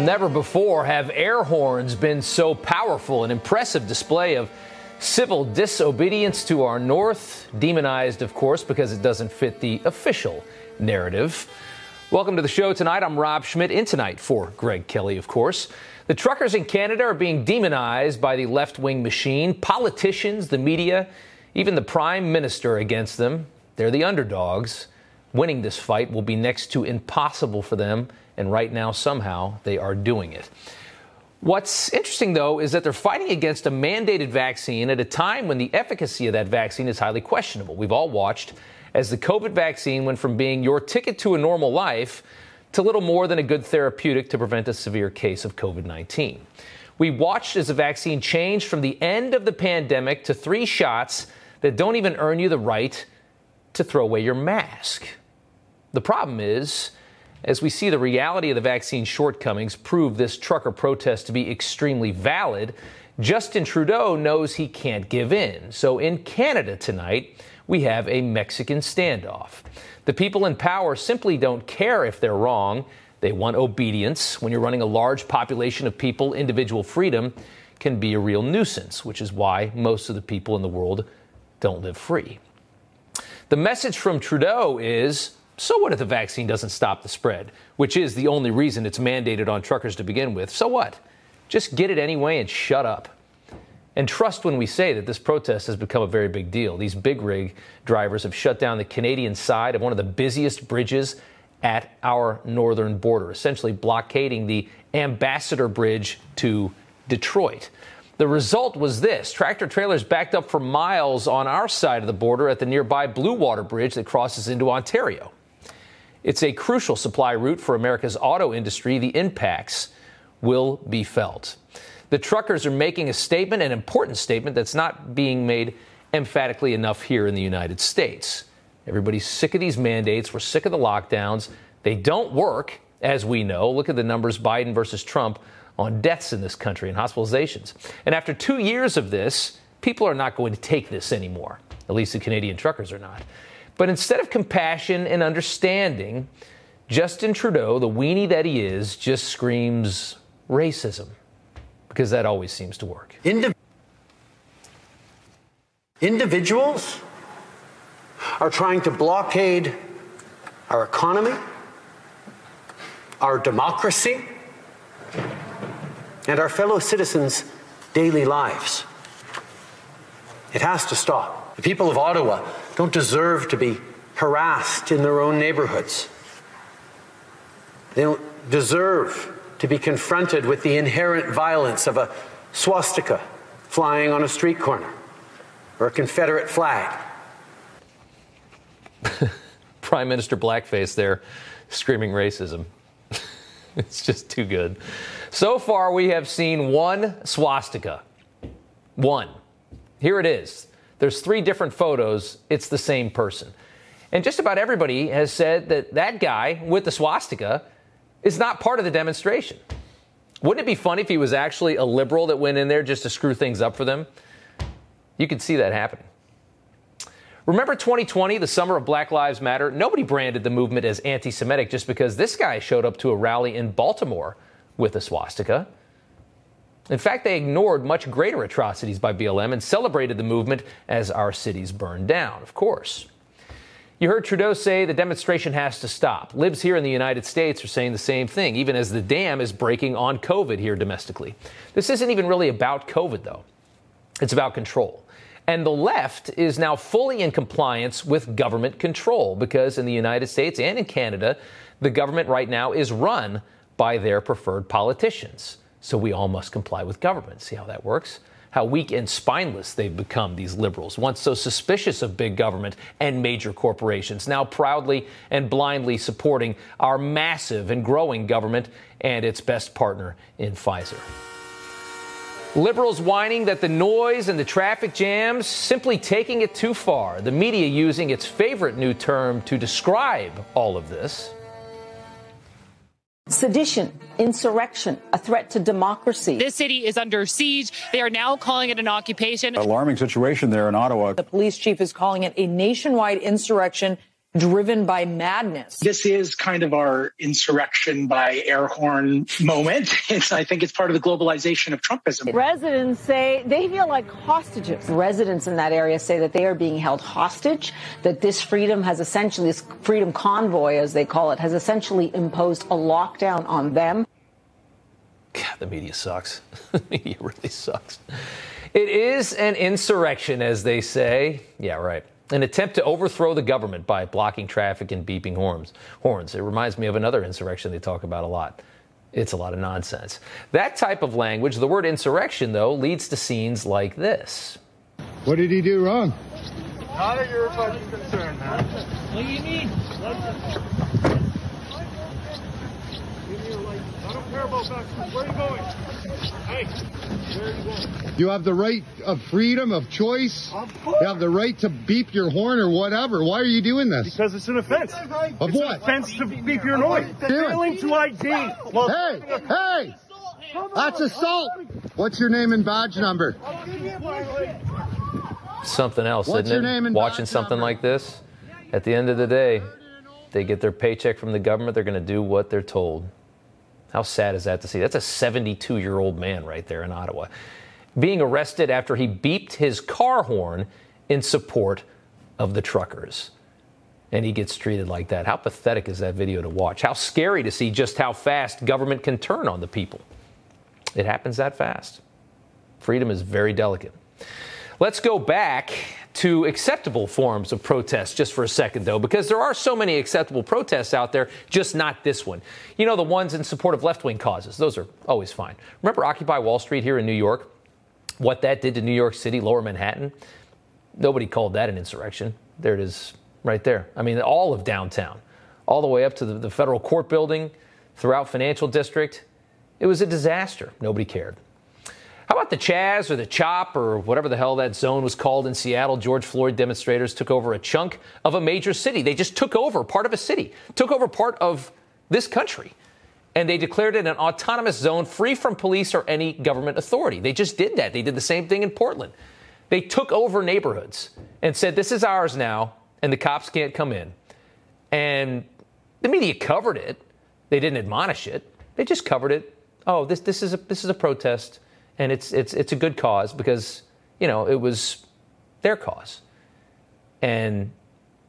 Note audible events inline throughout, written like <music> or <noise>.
Never before have air horns been so powerful, an impressive display of civil disobedience to our North, demonized, of course, because it doesn't fit the official narrative. Welcome to the show tonight. I'm Rob Schmitt, in tonight for Greg Kelly, of course. The truckers in Canada are being demonized by the left wing machine, politicians, the media, even the prime minister against them. They're the underdogs. Winning this fight will be next to impossible for them and right now, somehow, they are doing it. What's interesting, though, is that they're fighting against a mandated vaccine at a time when the efficacy of that vaccine is highly questionable. We've all watched as the COVID vaccine went from being your ticket to a normal life to little more than a good therapeutic to prevent a severe case of COVID 19. We watched as the vaccine changed from the end of the pandemic to three shots that don't even earn you the right to throw away your mask. The problem is, as we see the reality of the vaccine shortcomings prove this trucker protest to be extremely valid, Justin Trudeau knows he can't give in. So in Canada tonight, we have a Mexican standoff. The people in power simply don't care if they're wrong. They want obedience. When you're running a large population of people, individual freedom can be a real nuisance, which is why most of the people in the world don't live free. The message from Trudeau is so what if the vaccine doesn't stop the spread, which is the only reason it's mandated on truckers to begin with? So what? Just get it anyway and shut up. And trust when we say that this protest has become a very big deal. These big rig drivers have shut down the Canadian side of one of the busiest bridges at our northern border, essentially blockading the Ambassador Bridge to Detroit. The result was this tractor trailers backed up for miles on our side of the border at the nearby Blue Water Bridge that crosses into Ontario. It's a crucial supply route for America's auto industry. The impacts will be felt. The truckers are making a statement, an important statement that's not being made emphatically enough here in the United States. Everybody's sick of these mandates. We're sick of the lockdowns. They don't work, as we know. Look at the numbers Biden versus Trump on deaths in this country and hospitalizations. And after two years of this, people are not going to take this anymore. At least the Canadian truckers are not. But instead of compassion and understanding, Justin Trudeau, the weenie that he is, just screams racism because that always seems to work. Indi- individuals are trying to blockade our economy, our democracy, and our fellow citizens' daily lives. It has to stop. The people of Ottawa don't deserve to be harassed in their own neighborhoods. They don't deserve to be confronted with the inherent violence of a swastika flying on a street corner or a Confederate flag. <laughs> Prime Minister Blackface there screaming racism. <laughs> it's just too good. So far, we have seen one swastika. One. Here it is there's three different photos, it's the same person. And just about everybody has said that that guy with the swastika is not part of the demonstration. Wouldn't it be funny if he was actually a liberal that went in there just to screw things up for them? You could see that happening. Remember 2020, the summer of Black Lives Matter? Nobody branded the movement as anti Semitic just because this guy showed up to a rally in Baltimore with a swastika. In fact, they ignored much greater atrocities by BLM and celebrated the movement as our cities burned down, of course. You heard Trudeau say the demonstration has to stop. Libs here in the United States are saying the same thing, even as the dam is breaking on COVID here domestically. This isn't even really about COVID, though. It's about control. And the left is now fully in compliance with government control because in the United States and in Canada, the government right now is run by their preferred politicians. So we all must comply with government. See how that works? How weak and spineless they've become, these liberals, once so suspicious of big government and major corporations, now proudly and blindly supporting our massive and growing government and its best partner in Pfizer. Liberals whining that the noise and the traffic jams simply taking it too far. The media using its favorite new term to describe all of this Sedition, insurrection, a threat to democracy. This city is under siege. They are now calling it an occupation. Alarming situation there in Ottawa. The police chief is calling it a nationwide insurrection driven by madness. This is kind of our insurrection by air horn moment. <laughs> It's, I think it's part of the globalization of Trumpism. Residents say they feel like hostages. Residents in that area say that they are being held hostage, that this freedom has essentially, this freedom convoy, as they call it, has essentially imposed a lockdown on them. God, the media sucks. <laughs> the media really sucks. It is an insurrection, as they say. Yeah, right an attempt to overthrow the government by blocking traffic and beeping horns. Horns. It reminds me of another insurrection they talk about a lot. It's a lot of nonsense. That type of language, the word insurrection, though, leads to scenes like this. What did he do wrong? None of your fucking concern, man. What do you need? I don't care about that. Where are you going? Hey, where are you going? You have the right of freedom of choice. Of course. You have the right to beep your horn or whatever. Why are you doing this? Because it's an offense. Of it's what? An offense to beep your noise. Failing to ID. Hey, hey! That's assault. What's your name and badge number? Something else, What's isn't your it? name and Watching badge something number? like this, at the end of the day, they get their paycheck from the government. They're going to do what they're told. How sad is that to see? That's a 72 year old man right there in Ottawa being arrested after he beeped his car horn in support of the truckers. And he gets treated like that. How pathetic is that video to watch? How scary to see just how fast government can turn on the people. It happens that fast. Freedom is very delicate. Let's go back to acceptable forms of protest just for a second, though, because there are so many acceptable protests out there, just not this one. You know, the ones in support of left wing causes, those are always fine. Remember Occupy Wall Street here in New York? What that did to New York City, lower Manhattan? Nobody called that an insurrection. There it is right there. I mean, all of downtown, all the way up to the, the federal court building, throughout Financial District. It was a disaster. Nobody cared. How about the Chaz or the Chop or whatever the hell that zone was called in Seattle? George Floyd demonstrators took over a chunk of a major city. They just took over part of a city, took over part of this country. And they declared it an autonomous zone free from police or any government authority. They just did that. They did the same thing in Portland. They took over neighborhoods and said, This is ours now, and the cops can't come in. And the media covered it. They didn't admonish it. They just covered it. Oh, this, this, is, a, this is a protest and it's it's it's a good cause because you know it was their cause, and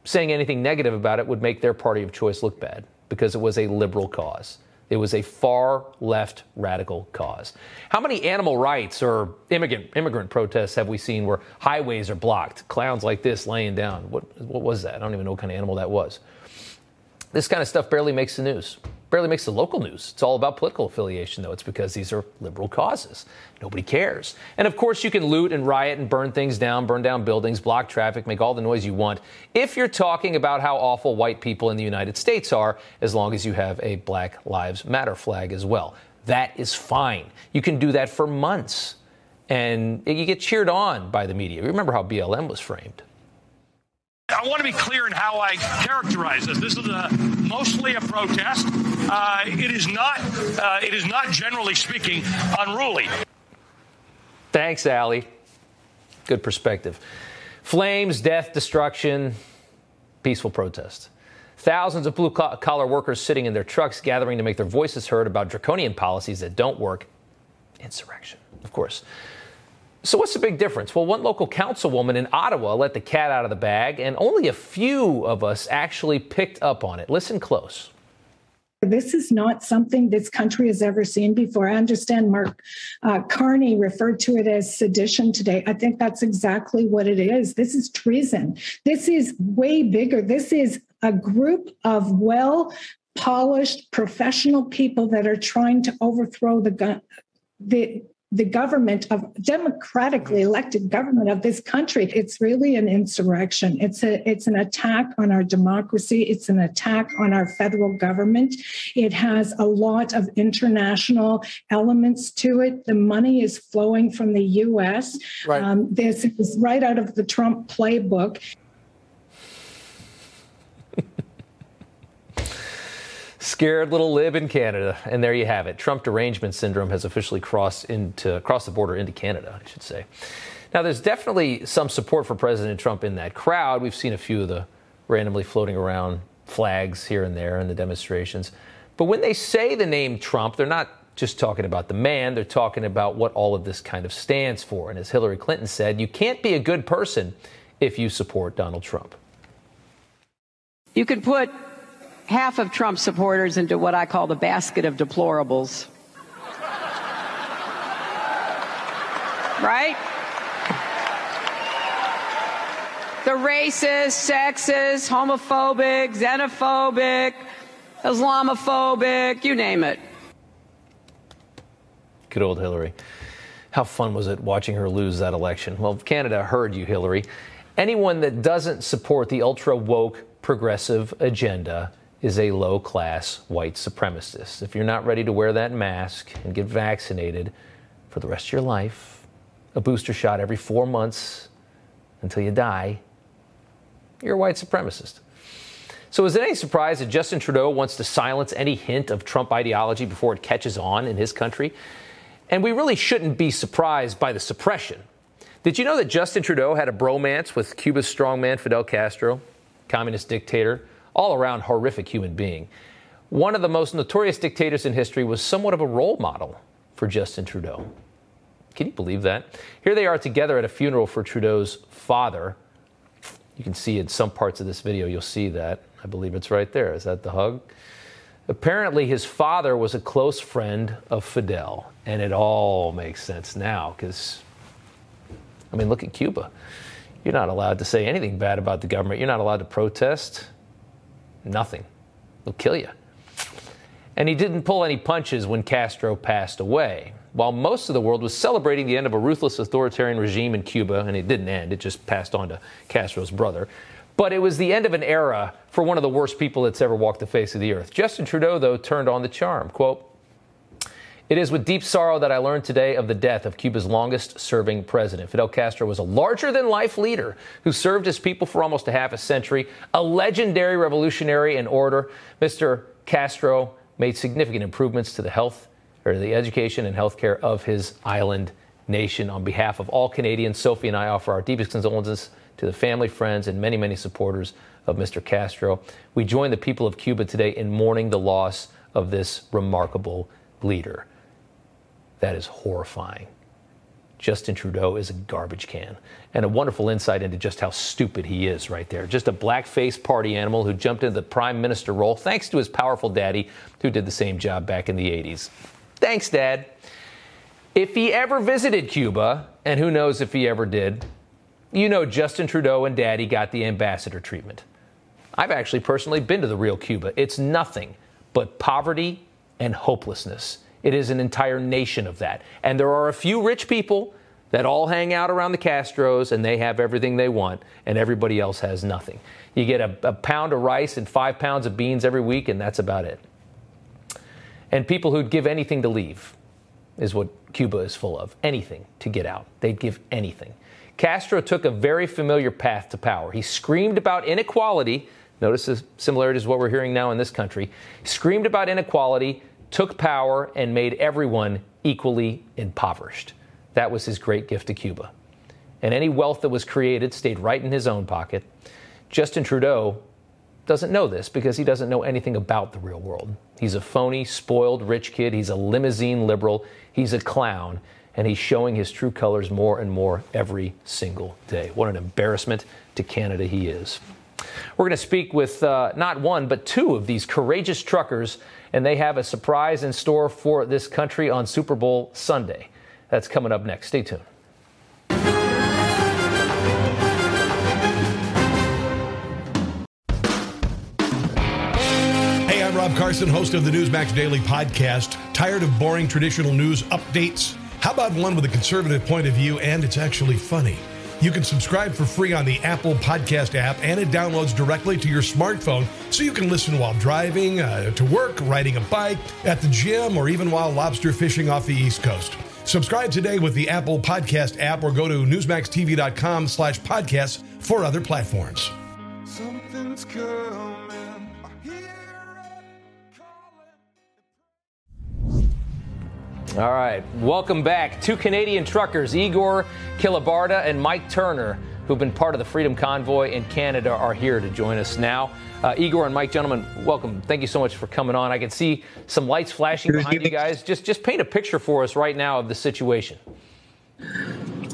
saying anything negative about it would make their party of choice look bad because it was a liberal cause. It was a far left radical cause. How many animal rights or immigrant immigrant protests have we seen where highways are blocked? Clowns like this laying down. What what was that? I don't even know what kind of animal that was. This kind of stuff barely makes the news, barely makes the local news. It's all about political affiliation, though. It's because these are liberal causes. Nobody cares. And of course, you can loot and riot and burn things down, burn down buildings, block traffic, make all the noise you want if you're talking about how awful white people in the United States are, as long as you have a Black Lives Matter flag as well. That is fine. You can do that for months. And you get cheered on by the media. Remember how BLM was framed. I want to be clear in how I characterize this. This is a, mostly a protest. Uh, it is not. Uh, it is not, generally speaking, unruly. Thanks, Allie. Good perspective. Flames, death, destruction, peaceful protest. Thousands of blue collar workers sitting in their trucks gathering to make their voices heard about draconian policies that don't work. Insurrection, of course. So, what's the big difference? Well, one local councilwoman in Ottawa let the cat out of the bag, and only a few of us actually picked up on it. Listen close. This is not something this country has ever seen before. I understand Mark uh, Carney referred to it as sedition today. I think that's exactly what it is. This is treason. This is way bigger. This is a group of well polished professional people that are trying to overthrow the. The, the government of democratically elected government of this country. It's really an insurrection. It's a it's an attack on our democracy. It's an attack on our federal government. It has a lot of international elements to it. The money is flowing from the us right. um, this is right out of the trump playbook Scared little lib in Canada, and there you have it. Trump derangement syndrome has officially crossed into crossed the border into Canada, I should say. Now, there's definitely some support for President Trump in that crowd. We've seen a few of the randomly floating around flags here and there in the demonstrations. But when they say the name Trump, they're not just talking about the man, they're talking about what all of this kind of stands for. And as Hillary Clinton said, you can't be a good person if you support Donald Trump. You can put half of Trump supporters into what I call the basket of deplorables. right? The racist, sexist, homophobic, xenophobic, Islamophobic, you name it. Good old Hillary. How fun was it watching her lose that election? Well, Canada heard you, Hillary. Anyone that doesn't support the ultra woke progressive agenda is a low class white supremacist. If you're not ready to wear that mask and get vaccinated for the rest of your life, a booster shot every four months until you die, you're a white supremacist. So, is it any surprise that Justin Trudeau wants to silence any hint of Trump ideology before it catches on in his country? And we really shouldn't be surprised by the suppression. Did you know that Justin Trudeau had a bromance with Cuba's strongman Fidel Castro, communist dictator, all around horrific human being? One of the most notorious dictators in history was somewhat of a role model for Justin Trudeau. Can you believe that? Here they are together at a funeral for Trudeau's father. You can see in some parts of this video, you'll see that. I believe it's right there. Is that the hug? Apparently, his father was a close friend of Fidel, and it all makes sense now because, I mean, look at Cuba. You're not allowed to say anything bad about the government. You're not allowed to protest. Nothing. They'll kill you. And he didn't pull any punches when Castro passed away. While most of the world was celebrating the end of a ruthless authoritarian regime in Cuba, and it didn't end, it just passed on to Castro's brother, but it was the end of an era for one of the worst people that's ever walked the face of the earth. Justin Trudeau, though, turned on the charm. Quote, it is with deep sorrow that I learned today of the death of Cuba's longest serving president. Fidel Castro was a larger than life leader who served his people for almost a half a century, a legendary revolutionary and orator. Mr. Castro made significant improvements to the health or the education and health care of his island nation. On behalf of all Canadians, Sophie and I offer our deepest condolences to the family, friends, and many, many supporters of Mr. Castro. We join the people of Cuba today in mourning the loss of this remarkable leader. That is horrifying. Justin Trudeau is a garbage can. And a wonderful insight into just how stupid he is right there. Just a black faced party animal who jumped into the prime minister role thanks to his powerful daddy who did the same job back in the 80s. Thanks, Dad. If he ever visited Cuba, and who knows if he ever did, you know Justin Trudeau and Daddy got the ambassador treatment. I've actually personally been to the real Cuba. It's nothing but poverty and hopelessness. It is an entire nation of that. And there are a few rich people that all hang out around the Castros and they have everything they want, and everybody else has nothing. You get a, a pound of rice and five pounds of beans every week, and that's about it. And people who'd give anything to leave is what Cuba is full of anything to get out. They'd give anything. Castro took a very familiar path to power. He screamed about inequality. Notice the similarities what we're hearing now in this country. He screamed about inequality, took power, and made everyone equally impoverished. That was his great gift to Cuba. And any wealth that was created stayed right in his own pocket. Justin Trudeau doesn't know this because he doesn't know anything about the real world. He's a phony, spoiled rich kid. He's a limousine liberal. He's a clown and he's showing his true colors more and more every single day. What an embarrassment to Canada he is. We're going to speak with uh, not one, but two of these courageous truckers, and they have a surprise in store for this country on Super Bowl Sunday. That's coming up next. Stay tuned. Hey, I'm Rob Carson, host of the Newsmax Daily Podcast. Tired of boring traditional news updates? How about one with a conservative point of view and it's actually funny? You can subscribe for free on the Apple Podcast app, and it downloads directly to your smartphone so you can listen while driving, uh, to work, riding a bike, at the gym, or even while lobster fishing off the East Coast. Subscribe today with the Apple Podcast app or go to newsmaxtv.com slash podcasts for other platforms. Something's All right, welcome back. Two Canadian truckers, Igor Kilibarda and Mike Turner, who've been part of the Freedom Convoy in Canada are here to join us now. Uh, Igor and Mike, gentlemen, welcome. Thank you so much for coming on. I can see some lights flashing behind you guys. Just, just paint a picture for us right now of the situation.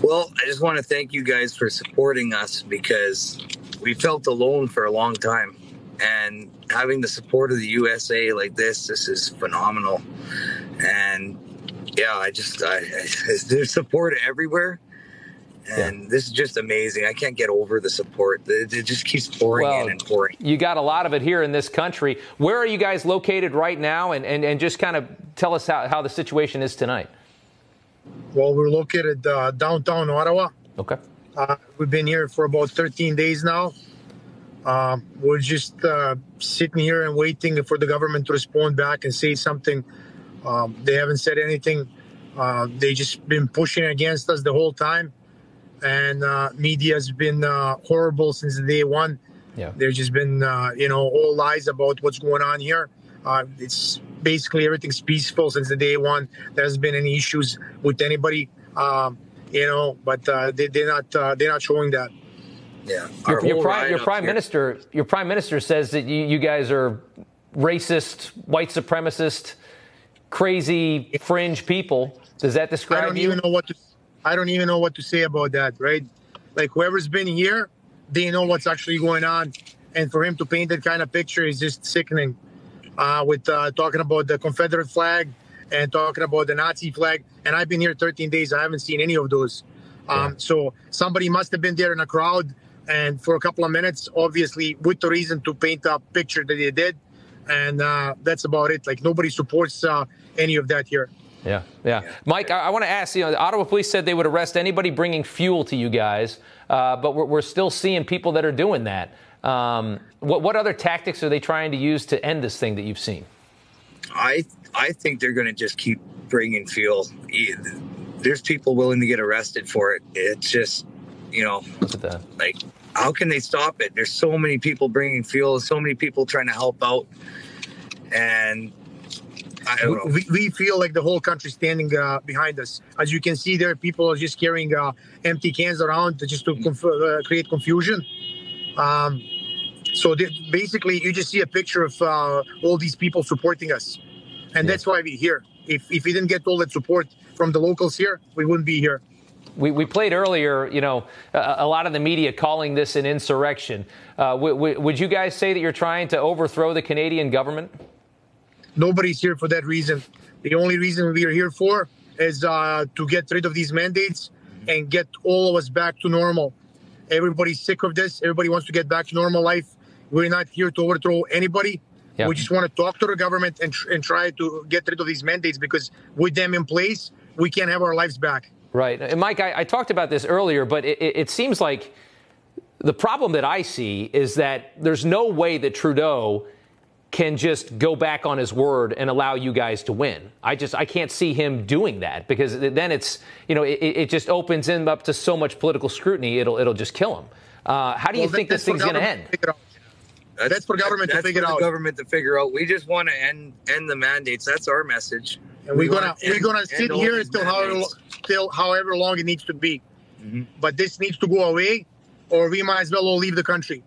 Well, I just want to thank you guys for supporting us because we felt alone for a long time. And having the support of the USA like this, this is phenomenal. And yeah, I just, I, I <laughs> there's support everywhere. And yeah. this is just amazing. I can't get over the support. It, it just keeps pouring well, in and pouring. You got a lot of it here in this country. Where are you guys located right now? And, and, and just kind of tell us how, how the situation is tonight. Well, we're located uh, downtown Ottawa. Okay. Uh, we've been here for about 13 days now. Um, we're just uh, sitting here and waiting for the government to respond back and say something. Um, they haven't said anything. Uh, they just been pushing against us the whole time, and uh, media has been uh, horrible since day one. Yeah. There's just been uh, you know all lies about what's going on here. Uh, it's basically everything's peaceful since the day one. There hasn't been any issues with anybody, um, you know. But uh, they, are not uh, they're not showing that. Yeah, your, your prime, your prime minister your prime minister says that you, you guys are racist, white supremacist, crazy fringe people. Does that describe I don't you? even know what to. I don't even know what to say about that. Right? Like whoever's been here, they know what's actually going on, and for him to paint that kind of picture is just sickening uh, with uh, talking about the Confederate flag and talking about the Nazi flag. And I've been here 13 days. I haven't seen any of those. Um, So somebody must have been there in a crowd and for a couple of minutes, obviously, with the reason to paint a picture that they did. And uh, that's about it. Like nobody supports uh, any of that here. Yeah, yeah. Mike, I, I want to ask you know, the Ottawa police said they would arrest anybody bringing fuel to you guys, uh, but we're, we're still seeing people that are doing that. Um, what, what other tactics are they trying to use to end this thing that you've seen? I I think they're going to just keep bringing fuel. There's people willing to get arrested for it. It's just, you know, Look at like how can they stop it? There's so many people bringing fuel, so many people trying to help out, and we, we, feel like the whole country standing uh, behind us. As you can see, there people are just carrying uh, empty cans around just to conf- uh, create confusion. Um, so basically, you just see a picture of uh, all these people supporting us, and yeah. that's why we're here. If if we didn't get all that support from the locals here, we wouldn't be here. We, we played earlier, you know, a, a, lot of the media calling this an insurrection. Uh, w- w- would you guys say that you're trying to overthrow the Canadian government? Nobody's here for that reason. The only reason we are here for is uh, to get rid of these mandates and get all of us back to normal. Everybody's sick of this. Everybody wants to get back to normal life. We're not here to overthrow anybody. We just want to talk to the government and, tr- and try to get rid of these mandates because with them in place, we can't have our lives back. Right. And Mike, I, I talked about this earlier, but it, it seems like the problem that I see is that there's no way that Trudeau can just go back on his word and allow you guys to win. I just I can't see him doing that because then it's you know it, it just opens him up to so much political scrutiny. It'll it'll just kill him. Uh, how do you well, think this thing's going to end? That's, that's, for government that's to figure out. Government to figure out. We just want to end end the mandates. That's our message. And we're gonna we're gonna sit here until however till however long it needs to be. Mm-hmm. But this needs to go away, or we might as well all leave the country.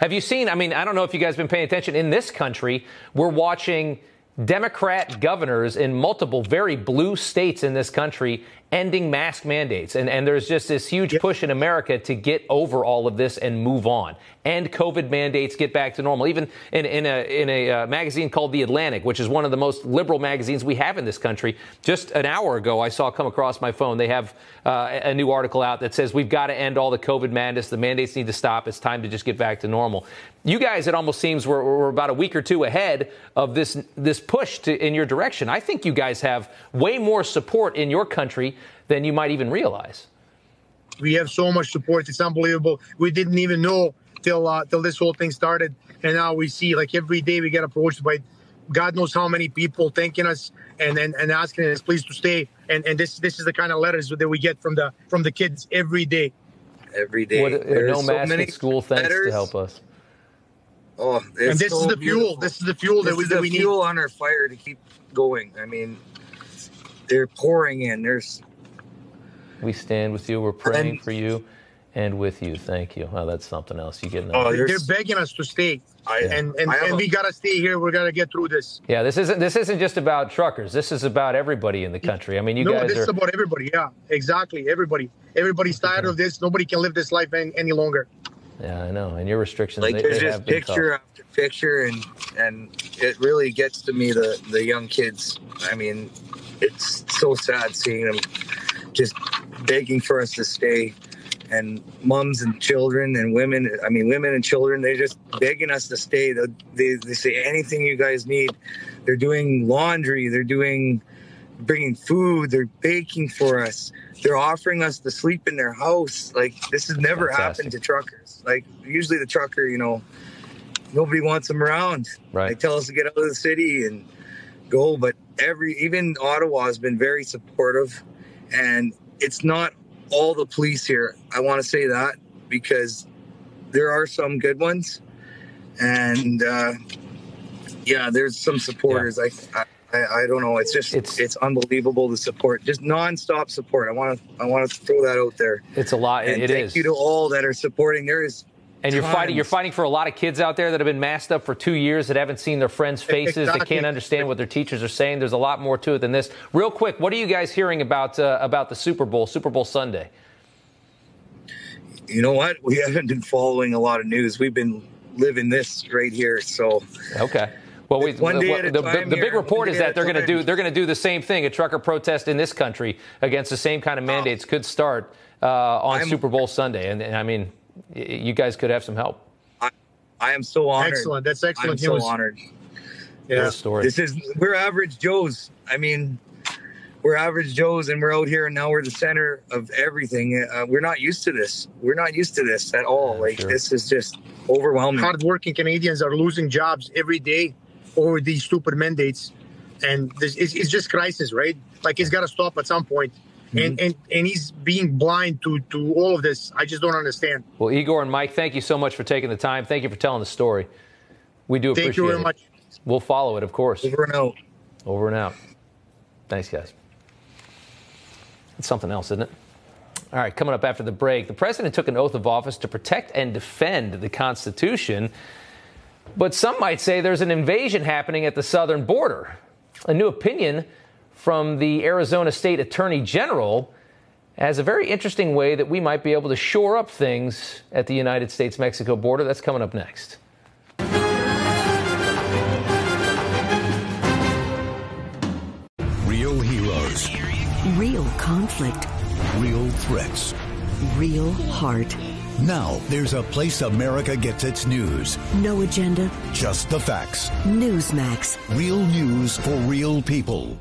Have you seen? I mean, I don't know if you guys have been paying attention. In this country, we're watching Democrat governors in multiple very blue states in this country ending mask mandates. And, and there's just this huge yep. push in America to get over all of this and move on. End COVID mandates, get back to normal. Even in, in a, in a uh, magazine called The Atlantic, which is one of the most liberal magazines we have in this country, just an hour ago, I saw come across my phone. They have uh, a new article out that says we've got to end all the COVID madness. The mandates need to stop. It's time to just get back to normal. You guys, it almost seems we're, we're about a week or two ahead of this, this push to, in your direction. I think you guys have way more support in your country than you might even realize. We have so much support; it's unbelievable. We didn't even know till uh, till this whole thing started, and now we see like every day we get approached by God knows how many people thanking us and, and, and asking us please to stay. And and this this is the kind of letters that we get from the from the kids every day. Every day. What, no so mask at school. Thanks letters. to help us. Oh, and this so is the beautiful. fuel. This is the fuel this that we, is that we fuel need. on our fire to keep going. I mean, they're pouring in. There's we stand with you. We're praying and, for you. and with you. Thank you. Oh, that's something else. You get oh, they're begging us to stay, I, and and, and we gotta stay here. We gotta get through this. Yeah, this isn't this isn't just about truckers. This is about everybody in the country. I mean, you no, guys this are. is about everybody. Yeah, exactly. Everybody. Everybody's tired of this. Nobody can live this life any, any longer. Yeah, I know. And your restrictions, like they, there's they just picture after picture, and and it really gets to me the the young kids. I mean, it's so sad seeing them just begging for us to stay. And moms and children and women i mean women and children they're just begging us to stay. They, they, they say anything you guys need. They're doing laundry. They're doing bringing food they're baking for us they're offering us to sleep in their house like this has never Fantastic. happened to truckers like usually the trucker you know nobody wants them around right they tell us to get out of the city and go but every even ottawa has been very supportive and it's not all the police here. I want to say that because there are some good ones, and uh, yeah, there's some supporters. I, I I don't know. It's just it's, it's unbelievable the support, just nonstop support. I want to I want to throw that out there. It's a lot. And it thank is. you to all that are supporting. There is. And you're fighting. You're fighting for a lot of kids out there that have been masked up for two years that haven't seen their friends' faces, that Exactly. can't understand what their teachers are saying. There's a lot more to it than this. Real quick, what are you guys hearing about uh, about the Super Bowl, Super Bowl Sunday? You know what? We haven't been following a lot of news. We've been living this right here. So Okay. Well, we, One day the, at a the- time the big here, report is that they're going to do they're going to do the same thing. A trucker protest in this country against the same kind of mandates could start uh, on I'm- Super Bowl Sunday, and, and I mean, you guys could have some help. I am so honored. Excellent. That's excellent I'm so news. honored. Yeah. Good story. This is we're average Joes. I mean, we're average Joes, and we're out here, and now we're the center of everything. Uh, we're not used to this. We're not used to this at all. like sure. this is just overwhelming. Hardworking Canadians are losing jobs every day over these stupid mandates, and this it's, it's just crisis, right? Like it's got to stop at some point. Mm-hmm. And, and and he's being blind to to all of this. I just don't understand. Well, Igor and Mike, thank you so much for taking the time. Thank you for telling the story. We do appreciate Thank you very it. much. We'll follow it, of course. Over and out. Over and out. Thanks, guys. It's something else, isn't it? All right, coming up after the break, the president took an oath of office to protect and defend the Constitution. But some might say there's an invasion happening at the southern border. A new opinion from the Arizona State Attorney General has a very interesting way that we might be able to shore up things at the United States Mexico border. That's coming up next. Real heroes, Real conflict. real threats. Real heart. Now there's a place America gets its news. No agenda. Just the facts. Newsmax. Real news for real people.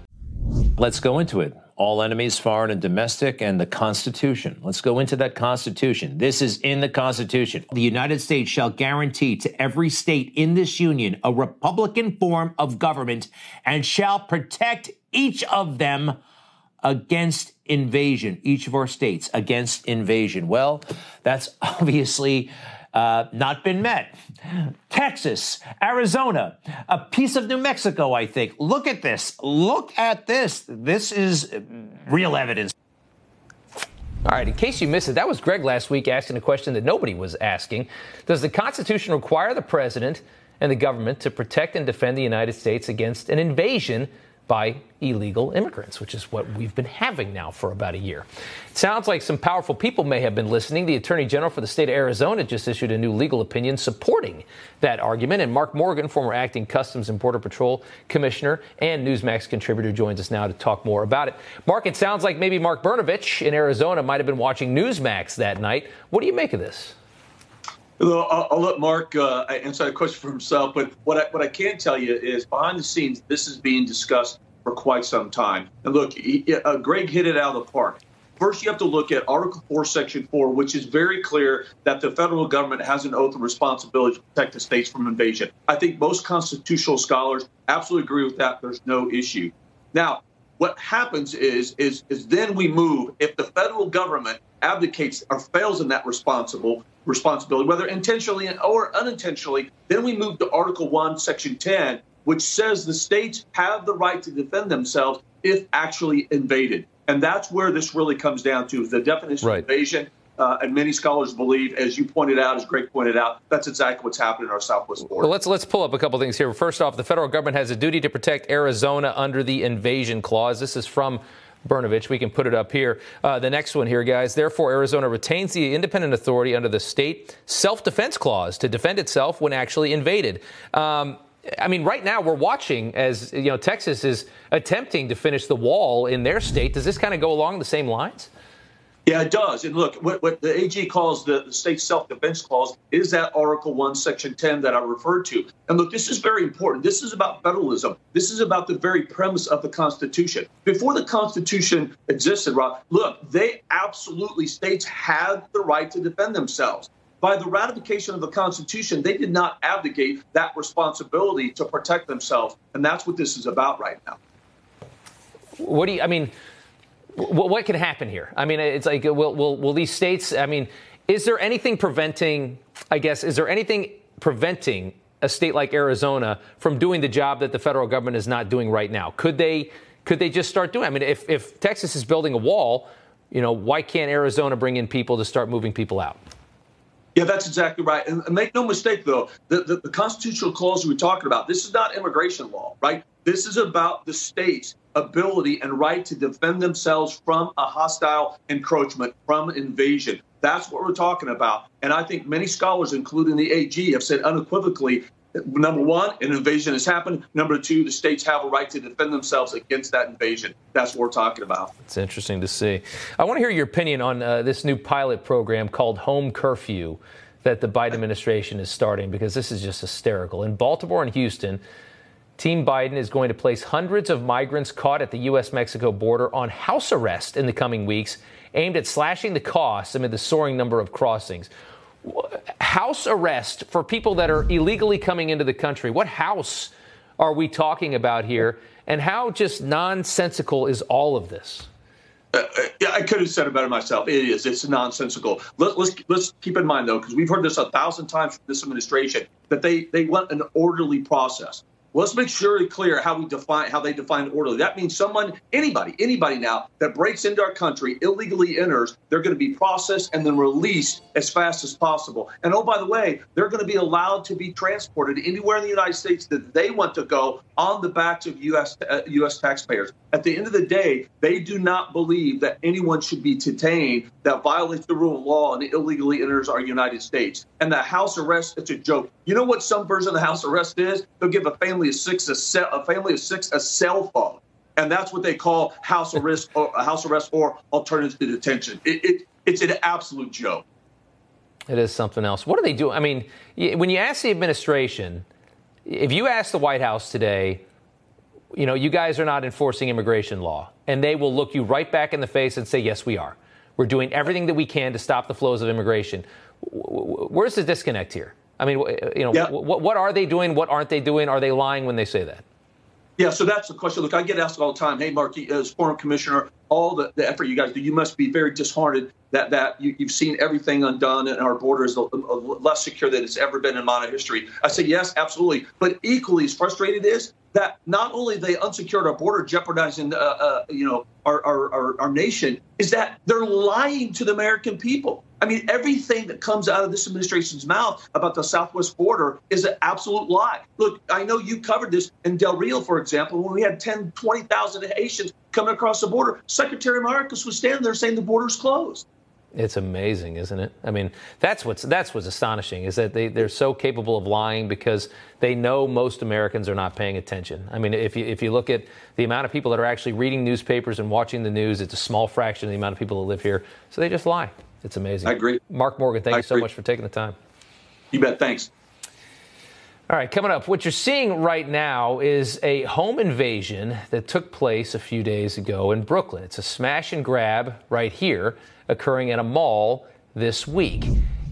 Let's go into it. All enemies, foreign and domestic, and the Constitution. Let's go into that Constitution. This is in the Constitution. The United States shall guarantee to every state in this union a Republican form of government and shall protect each of them against invasion, each of our states against invasion. Well, that's <laughs> obviously uh, not been met. Texas, Arizona, a piece of New Mexico, I think. Look at this. Look at this. This is real evidence. All right, in case you missed it, that was Greg last week asking a question that nobody was asking. Does the Constitution require the president and the government to protect and defend the United States against an invasion by illegal immigrants, which is what we've been having now for about a year? It sounds like some powerful people may have been listening. The Attorney General for the state of Arizona just issued a new legal opinion supporting that argument. And Mark Morgan, former acting Customs and Border Patrol Commissioner and Newsmax contributor, joins us now to talk more about it. Mark, it sounds like maybe Mark Brnovich in Arizona might have been watching Newsmax that night. What do you make of this? I'll, I'll let Mark uh, answer the question for himself. But what I, what I can tell you is behind the scenes, this is being discussed for quite some time. And look, he, uh, Greg hit it out of the park. First, you have to look at Article 4, Section 4, which is very clear that the federal government has an oath of responsibility to protect the states from invasion. I think most constitutional scholars absolutely agree with that. There's no issue. Now, what happens is is is then we move if the federal government abdicates or fails in that responsible responsibility whether intentionally or unintentionally then we move to article 1 section 10 which says the states have the right to defend themselves if actually invaded and that's where this really comes down to the definition Right. of invasion uh, and many scholars believe, as you pointed out, as Greg pointed out, that's exactly what's happening in our southwest border. Well, let's let's pull up a couple things here. First off, the federal government has a duty to protect Arizona under the invasion clause. This is from Brnovich. We can put it up here. Uh, the next one here, guys. Therefore, Arizona retains the independent authority under the state self defense clause to defend itself when actually invaded. Um, I mean, right now we're watching as you know Texas is attempting to finish the wall in their state. Does this kind of go along the same lines? Yeah, it does. And look, what, what the AG calls the, the state self defense clause is that Article 1, Section 10 that I referred to. And look, this is very important. This is about federalism. This is about the very premise of the Constitution. Before the Constitution existed, Rob, look, they absolutely, states had the right to defend themselves. By the ratification of the Constitution, they did not abdicate that responsibility to protect themselves. And that's what this is about right now. What do you, I mean, what, what can happen here? I mean, it's like, will, will, will these states, I mean, is there anything preventing, I guess, is there anything preventing a state like Arizona from doing the job that the federal government is not doing right now? Could they, could they just start doing? I mean, if, if Texas is building a wall, you know, why can't Arizona bring in people to start moving people out? Yeah, that's exactly right. And make no mistake, though, the, the, the, constitutional clause we're talking about, this is not immigration law, right? This is about the state's ability and right to defend themselves from a hostile encroachment, from invasion. That's what we're talking about. And I think many scholars, including the AG, have said unequivocally number one, an invasion has happened. Number two, the states have a right to defend themselves against that invasion. That's what we're talking about. It's interesting to see. I want to hear your opinion on uh, this new pilot program called Home Curfew that the Biden administration is starting because this is just hysterical. In Baltimore and Houston, Team Biden is going to place hundreds of migrants caught at the U.S. Mexico border on house arrest in the coming weeks, aimed at slashing the costs amid the soaring number of crossings. House arrest for people that are illegally coming into the country. What house are we talking about here? And how just nonsensical is all of this? Uh, yeah, I could have said it better myself. It is. It's nonsensical. Let, let's let's keep in mind though, because we've heard this a thousand times from this administration that they they want an orderly process let's make sure it's clear how we define how they define orderly. That means someone, anybody, anybody now that breaks into our country, illegally enters, they're going to be processed and then released as fast as possible. And oh, by the way, they're going to be allowed to be transported anywhere in the United States that they want to go on the backs of U.S. Uh, U.S. taxpayers. At the end of the day, they do not believe that anyone should be detained that violates the rule of law and illegally enters our United States. And the house arrest, it's a joke. You know what some version of the house arrest is? They'll give a family of six a, cell, a family of six a cell phone, and that's what they call house arrest or house arrest or alternative detention. It, it, it's an absolute joke. It is something else. What are they doing? I mean, when you ask the administration, if you ask the White House today, you know, you guys are not enforcing immigration law, and they will look you right back in the face and say, yes, we are. We're doing everything that we can to stop the flows of immigration. Where's the disconnect here? I mean, you know, yeah. what, what are they doing? What aren't they doing? Are they lying when they say that? Yeah, so that's the question. Look, I get asked all the time, hey, Mark, as former commissioner, all the, the effort you guys do, you must be very disheartened that, that you, have seen everything undone and our border is less secure than it's ever been in modern history. I say, yes, absolutely. But equally as frustrated is that not only they unsecured our border, jeopardizing, uh, uh, you know, our, our, our, our nation, is that they're lying to the American people. I mean, everything that comes out of this administration's mouth about the southwest border is an absolute lie. Look, I know you covered this in Del Rio, for example, when we had 10, 20,000 Haitians coming across the border. Secretary Mayorkas was standing there saying the border's closed. It's amazing, isn't it? I mean, that's what's that's what's astonishing is that they, they're so capable of lying because they know most Americans are not paying attention. I mean, if you if you look at the amount of people that are actually reading newspapers and watching the news, it's a small fraction of the amount of people that live here. So they just lie. It's amazing. I agree. Mark Morgan, thank I you so much for taking the time. You bet. Thanks. All right, coming up, what you're seeing right now is a home invasion that took place a few days ago in Brooklyn. It's a smash and grab right here occurring at a mall this week.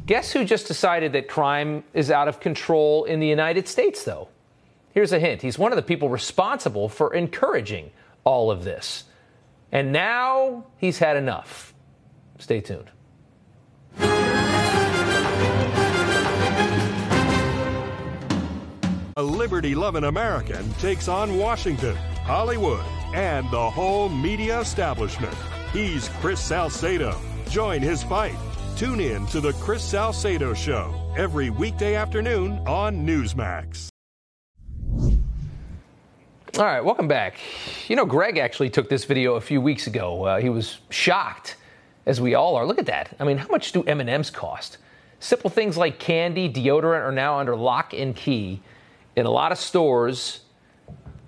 Guess who just decided that crime is out of control in the United States, though? Here's a hint he's one of the people responsible for encouraging all of this. And now he's had enough. Stay tuned. A liberty loving American takes on Washington, Hollywood, and the whole media establishment. He's Chris Salcedo. Join his fight Tune in to the Chris Salcedo Show every weekday afternoon on Newsmax. All right, welcome back. You know, Greg actually took this video a few weeks ago. Uh, he was shocked, as we all are. Look at that. I mean, how much do M&Ms cost? Simple things like candy, deodorant are now under lock and key in a lot of stores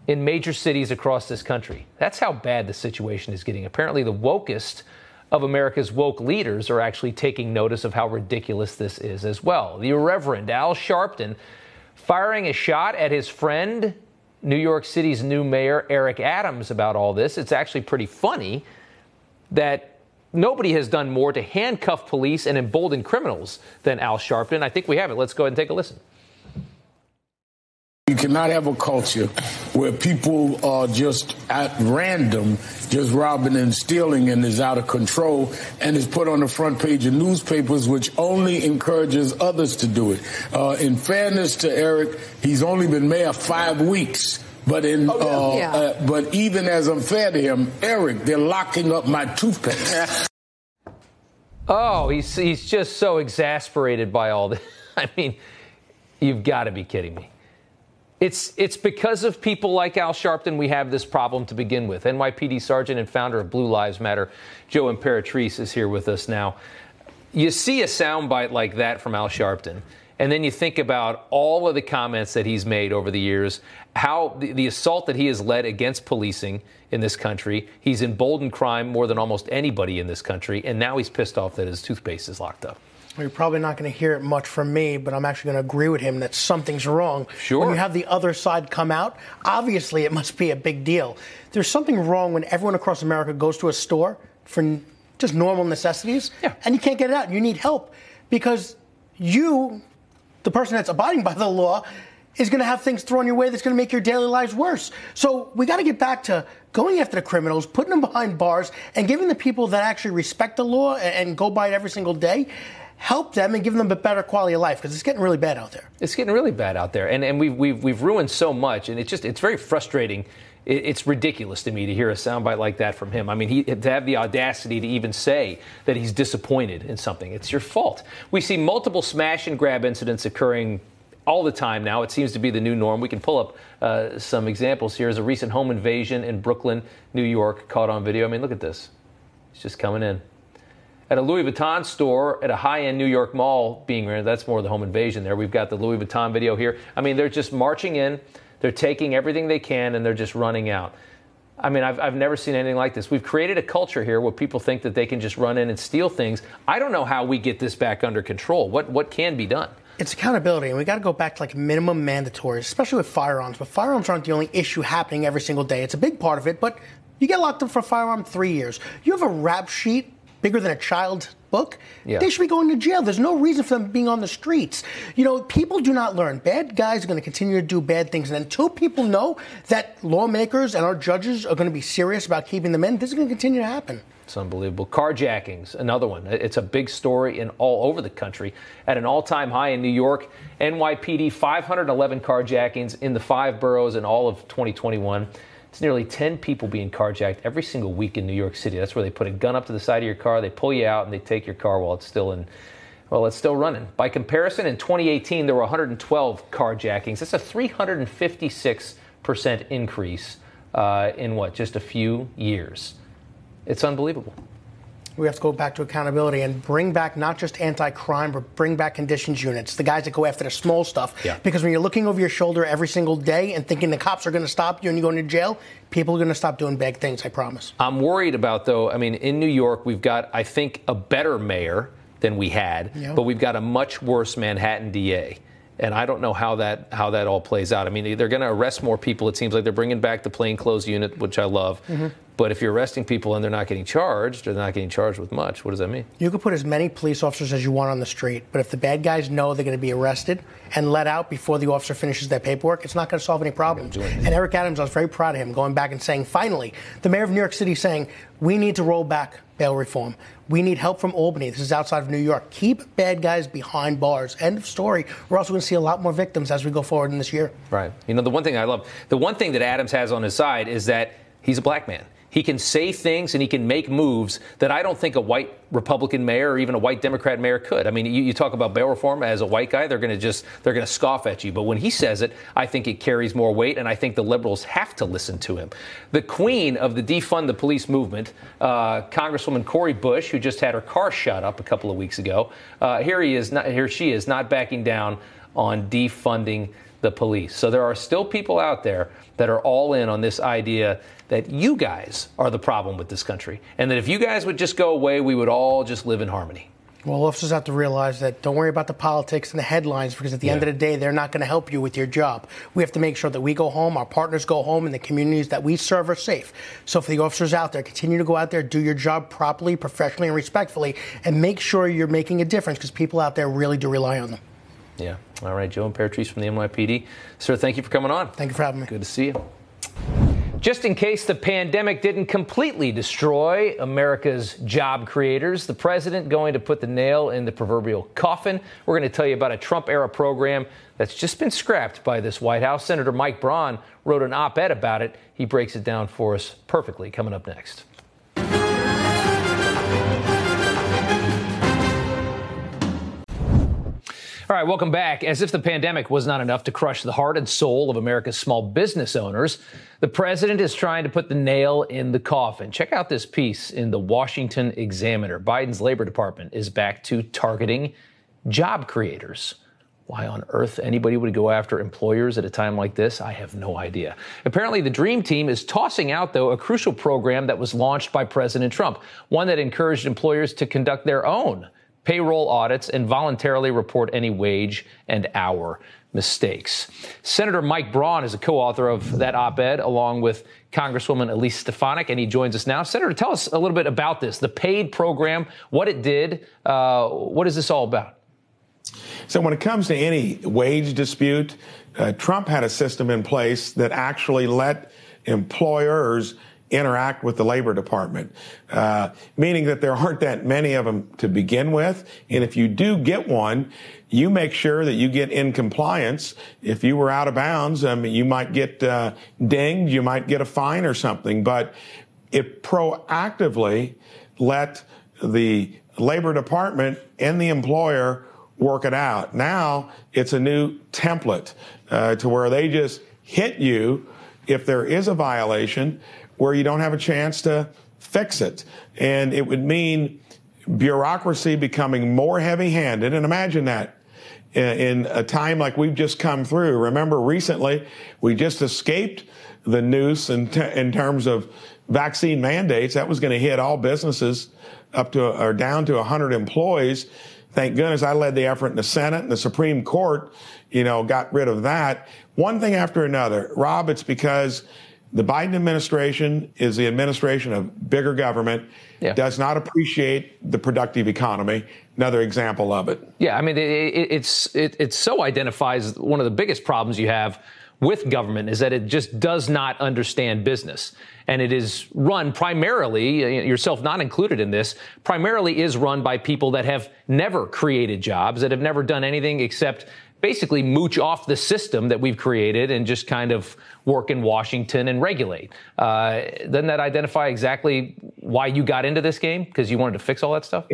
in major cities across this country. That's how bad the situation is getting. Apparently, the wokest of America's woke leaders are actually taking notice of how ridiculous this is as well. The Reverend Al Sharpton firing a shot at his friend New York City's new mayor, Eric Adams, about all this. It's actually pretty funny that nobody has done more to handcuff police and embolden criminals than Al Sharpton. I think we have it. Let's go ahead and take a listen. You cannot have a culture where people are just at random, just robbing and stealing and is out of control and is put on the front page of newspapers, which only encourages others to do it. Uh, in fairness to Eric, he's only been mayor five weeks. But in, uh, Yeah. uh, but even as unfair to him, Eric, they're locking up my toothpaste. <laughs> Oh, he's, he's just so exasperated by all this. <laughs> I mean, you've got to be kidding me. It's, it's because of people like Al Sharpton we have this problem to begin with. NYPD Sergeant and founder of Blue Lives Matter, Joe Imperatrice, is here with us now. You see a soundbite like that from Al Sharpton, and then you think about all of the comments that he's made over the years, how the, the assault that he has led against policing in this country. He's emboldened crime more than almost anybody in this country, and now he's pissed off that his toothpaste is locked up. You're probably not going to hear it much from me, but I'm actually going to agree with him that something's wrong. Sure. When you have the other side come out, obviously it must be a big deal. There's something wrong when everyone across America goes to a store for just normal necessities yeah. and you can't get it out. You need help because you, the person that's abiding by the law, is going to have things thrown your way that's going to make your daily lives worse. So we got to get back to going after the criminals, putting them behind bars, and giving the people that actually respect the law and, and go by it every single day, help them and give them a better quality of life because it's getting really bad out there. It's getting really bad out there, and and we've we've we've ruined so much, and it's just it's very frustrating. It, it's ridiculous to me to hear a soundbite like that from him. I mean, he to have the audacity to even say that he's disappointed in something. It's your fault. We see multiple smash and grab incidents occurring all the time now. It seems to be the new norm. We can pull up uh, some examples here. There's a recent home invasion in Brooklyn, New York, caught on video. I mean, look at this. It's just coming in at a Louis Vuitton store at a high-end New York mall being rented. That's more the home invasion there. We've got the Louis Vuitton video here. I mean, they're just marching in. They're taking everything they can and they're just running out. I mean, I've, I've never seen anything like this. We've created a culture here where people think that they can just run in and steal things. I don't know how we get this back under control. What what can be done? It's accountability, and we got to go back to like minimum mandatories, especially with firearms. But firearms aren't the only issue happening every single day. It's a big part of it, but you get locked up for a firearm three years. You have a rap sheet bigger than a child book. Yeah. They should be going to jail. There's no reason for them being on the streets. You know, people do not learn. Bad guys are going to continue to do bad things, and until people know that lawmakers and our judges are going to be serious about keeping them in, this is going to continue to happen. It's unbelievable. Carjackings, another one. It's a big story in all over the country. At an all-time high in New York, NYPD 511 carjackings in the five boroughs in all of 2021. It's nearly 10 people being carjacked every single week in New York City. That's where they put a gun up to the side of your car, they pull you out, and they take your car while it's still in. Well, it's still running. By comparison, in 2018, there were 112 carjackings. That's a 356% increase uh, in what, just a few years. It's unbelievable. We have to go back to accountability and bring back not just anti-crime, but bring back conditions units, the guys that go after the small stuff. Yeah. Because when you're looking over your shoulder every single day and thinking the cops are going to stop you and you're going to jail, people are going to stop doing bad things. I promise. I'm worried about, though, I mean, in New York, we've got, I think, a better mayor than we had, Yeah. but we've got a much worse Manhattan DA. And I don't know how that how that all plays out. I mean, they're going to arrest more people. It seems like they're bringing back the plainclothes unit, which I love. Mhm. But if you're arresting people and they're not getting charged, or they're not getting charged with much, what does that mean? You can put as many police officers as you want on the street, but if the bad guys know they're going to be arrested and let out before the officer finishes their paperwork, it's not going to solve any problems. And Eric Adams, I was very proud of him going back and saying, finally, the mayor of New York City saying, we need to roll back bail reform. We need help from Albany. This is outside of New York. Keep bad guys behind bars. End of story. We're also going to see a lot more victims as we go forward in this year. Right. You know, the one thing I love, the one thing that Adams has on his side is that he's a black man. He can say things and he can make moves that I don't think a white Republican mayor or even a white Democrat mayor could. I mean, you, you talk about bail reform as a white guy, they're going to just they're going to scoff at you. But when he says it, I think it carries more weight, and I think the liberals have to listen to him. The queen of the defund the police movement, uh, Congresswoman Cori Bush, who just had her car shot up a couple of weeks ago, uh, here he is, not, here she is, not backing down on defunding the police. So there are still people out there that are all in on this idea that you guys are the problem with this country, and that if you guys would just go away, we would all just live in harmony. Well, officers have to realize that don't worry about the politics and the headlines because at the yeah. end of the day, they're not going to help you with your job. We have to make sure that we go home, our partners go home, and the communities that we serve are safe. So, for the officers out there, continue to go out there, do your job properly, professionally, and respectfully, and make sure you're making a difference because people out there really do rely on them. Yeah. All right, Joe Imperatrice from the NYPD. Sir, thank you for coming on. Thank you for having me. Good to see you. Just in case the pandemic didn't completely destroy America's job creators, the president going to put the nail in the proverbial coffin. We're going to tell you about a Trump era program that's just been scrapped by this White House. Senator Mike Braun wrote an op ed about it. He breaks it down for us perfectly coming up next. All right, welcome back. As if the pandemic was not enough to crush the heart and soul of America's small business owners, the president is trying to put the nail in the coffin. Check out this piece in the Washington Examiner. Biden's Labor Department is back to targeting job creators. Why on earth anybody would go after employers at a time like this, I have no idea. Apparently, the Dream Team is tossing out, though, a crucial program that was launched by President Trump, one that encouraged employers to conduct their own payroll audits, and voluntarily report any wage and hour mistakes. Senator Mike Braun is a co author of that op ed, along with Congresswoman Elise Stefanik, and he joins us now. Senator, tell us a little bit about this the paid program, what it did. Uh, what is this all about? So, when it comes to any wage dispute, uh, Trump had a system in place that actually let employers interact with the Labor Department, uh, meaning that there aren't that many of them to begin with. And if you do get one, you make sure that you get in compliance. If you were out of bounds, um, you might get uh, dinged, you might get a fine or something. But if proactively let the Labor Department and the employer work it out. Now it's a new template uh, to where they just hit you if there is a violation where you don't have a chance to fix it. And it would mean bureaucracy becoming more heavy handed. And imagine that in a time like we've just come through. Remember recently, we just escaped the noose in, t- in terms of vaccine mandates. That was going to hit all businesses up to or down to 100 employees. Thank goodness I led the effort in the Senate and the Supreme Court, you know, got rid of that. One thing after another. Rob, it's because the Biden administration is the administration of bigger government, yeah. does not appreciate the productive economy. Another example of it. Yeah, I mean, it, it, it's it, it so identifies one of the biggest problems you have with government is that it just does not understand business. And it is run primarily, yourself not included in this, primarily is run by people that have never created jobs, that have never done anything except basically mooch off the system that we've created and just kind of work in Washington and regulate. Uh, doesn't that identify exactly why you got into this game? Because you wanted to fix all that stuff?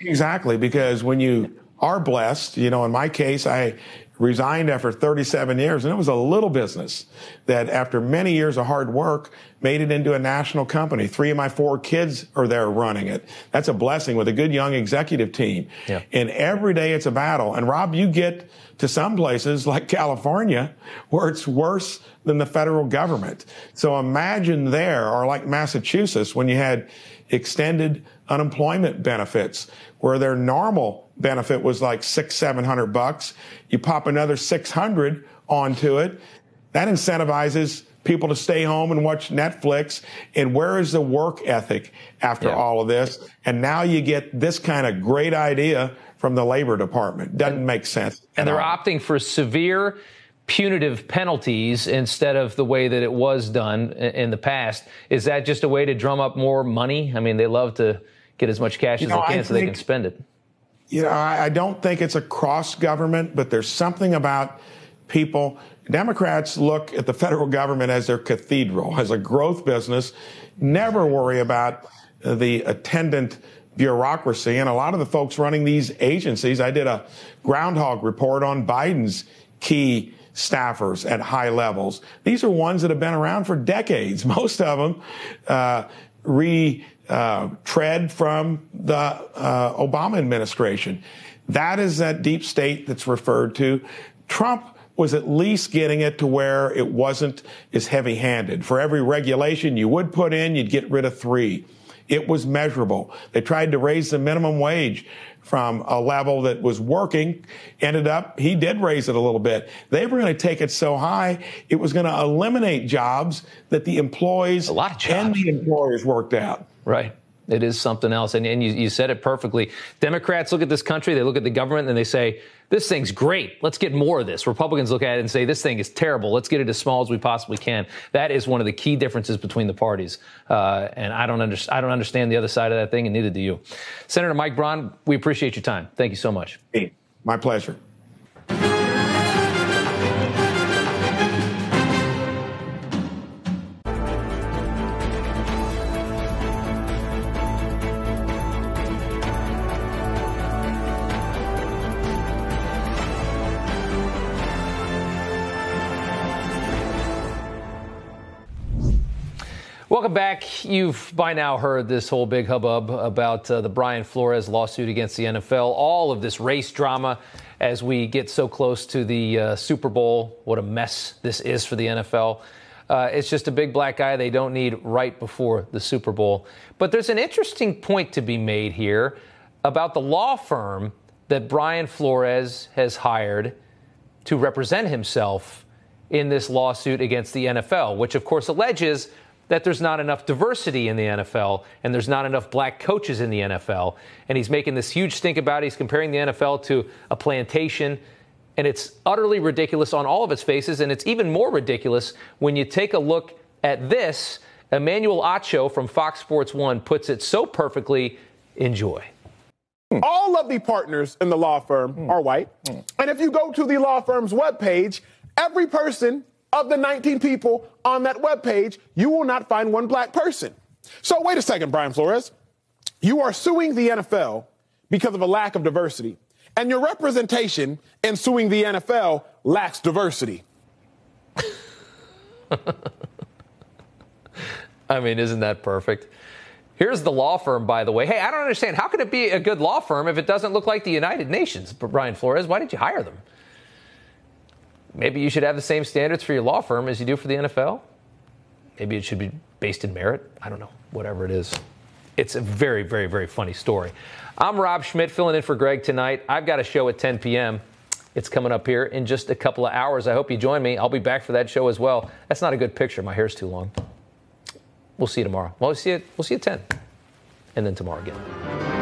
Exactly, because when you are blessed, you know, in my case, I resigned after 37 years and it was a little business that after many years of hard work made it into a national company. Three of my four kids are there running it. That's a blessing with a good young executive team. Yeah. And every day it's a battle. And Rob, you get to some places like California where it's worse than the federal government. So imagine there or like Massachusetts when you had extended unemployment benefits where their normal benefit was like six, seven hundred bucks. You pop another 600 onto it. That incentivizes people to stay home and watch Netflix. And where is the work ethic after yeah. all of this? And now you get this kind of great idea from the Labor Department. Doesn't and, make sense. And they're all. opting for severe punitive penalties instead of the way that it was done in the past. Is that just a way to drum up more money? I mean, they love to get as much cash you as know, they can so they can spend it. You know, I, I don't think it's across government, but there's something about people. Democrats look at the federal government as their cathedral, as a growth business, never worry about the attendant bureaucracy. And a lot of the folks running these agencies, I did a groundhog report on Biden's key staffers at high levels. These are ones that have been around for decades. <laughs> Most of them uh, re uh, tread from the uh, Obama administration. That is that deep state that's referred to. Trump was at least getting it to where it wasn't as heavy handed. For every regulation you would put in, you'd get rid of three. It was measurable. They tried to raise the minimum wage from a level that was working. Ended up, he did raise it a little bit. They were going to take it so high, it was going to eliminate jobs that the employees a lot of jobs. and the employers worked out. Right. It is something else. And, and you, you said it perfectly. Democrats look at this country, they look at the government, and they say, this thing's great. Let's get more of this. Republicans look at it and say, this thing is terrible. Let's get it as small as we possibly can. That is one of the key differences between the parties. Uh, and I don't, under, I don't understand the other side of that thing, and neither do you. Senator Mike Braun, we appreciate your time. Thank you so much. My pleasure. Welcome back. You've by now heard this whole big hubbub about uh, the Brian Flores lawsuit against the NFL, all of this race drama as we get so close to the uh, Super Bowl. What a mess this is for the NFL. Uh, it's just a big black guy they don't need right before the Super Bowl. But there's an interesting point to be made here about the law firm that Brian Flores has hired to represent himself in this lawsuit against the NFL, which of course alleges that there's not enough diversity in the NFL and there's not enough black coaches in the NFL. And he's making this huge stink about it. He's comparing the NFL to a plantation. And it's utterly ridiculous on all of its faces. And it's even more ridiculous when you take a look at this. Emmanuel Acho from Fox Sports One puts it so perfectly. Enjoy. All of the partners in the law firm are white. Hmm. And if you go to the law firm's webpage, every person of the 19 people on that webpage, you will not find one black person. So wait a second, Brian Flores. You are suing the NFL because of a lack of diversity. And your representation in suing the NFL lacks diversity. <laughs> I mean, isn't that perfect? Here's the law firm, by the way. Hey, I don't understand. How can it be a good law firm if it doesn't look like the United Nations? But Brian Flores, why did you hire them? Maybe you should have the same standards for your law firm as you do for the NFL. Maybe it should be based in merit. I don't know. Whatever it is. It's a very, very, very funny story. I'm Rob Schmitt filling in for Greg tonight. I've got a show at 10 p.m. It's coming up here in just a couple of hours. I hope you join me. I'll be back for that show as well. That's not a good picture. My hair's too long. We'll see you tomorrow. Well, we'll see you, we'll see you at 10. And then tomorrow again.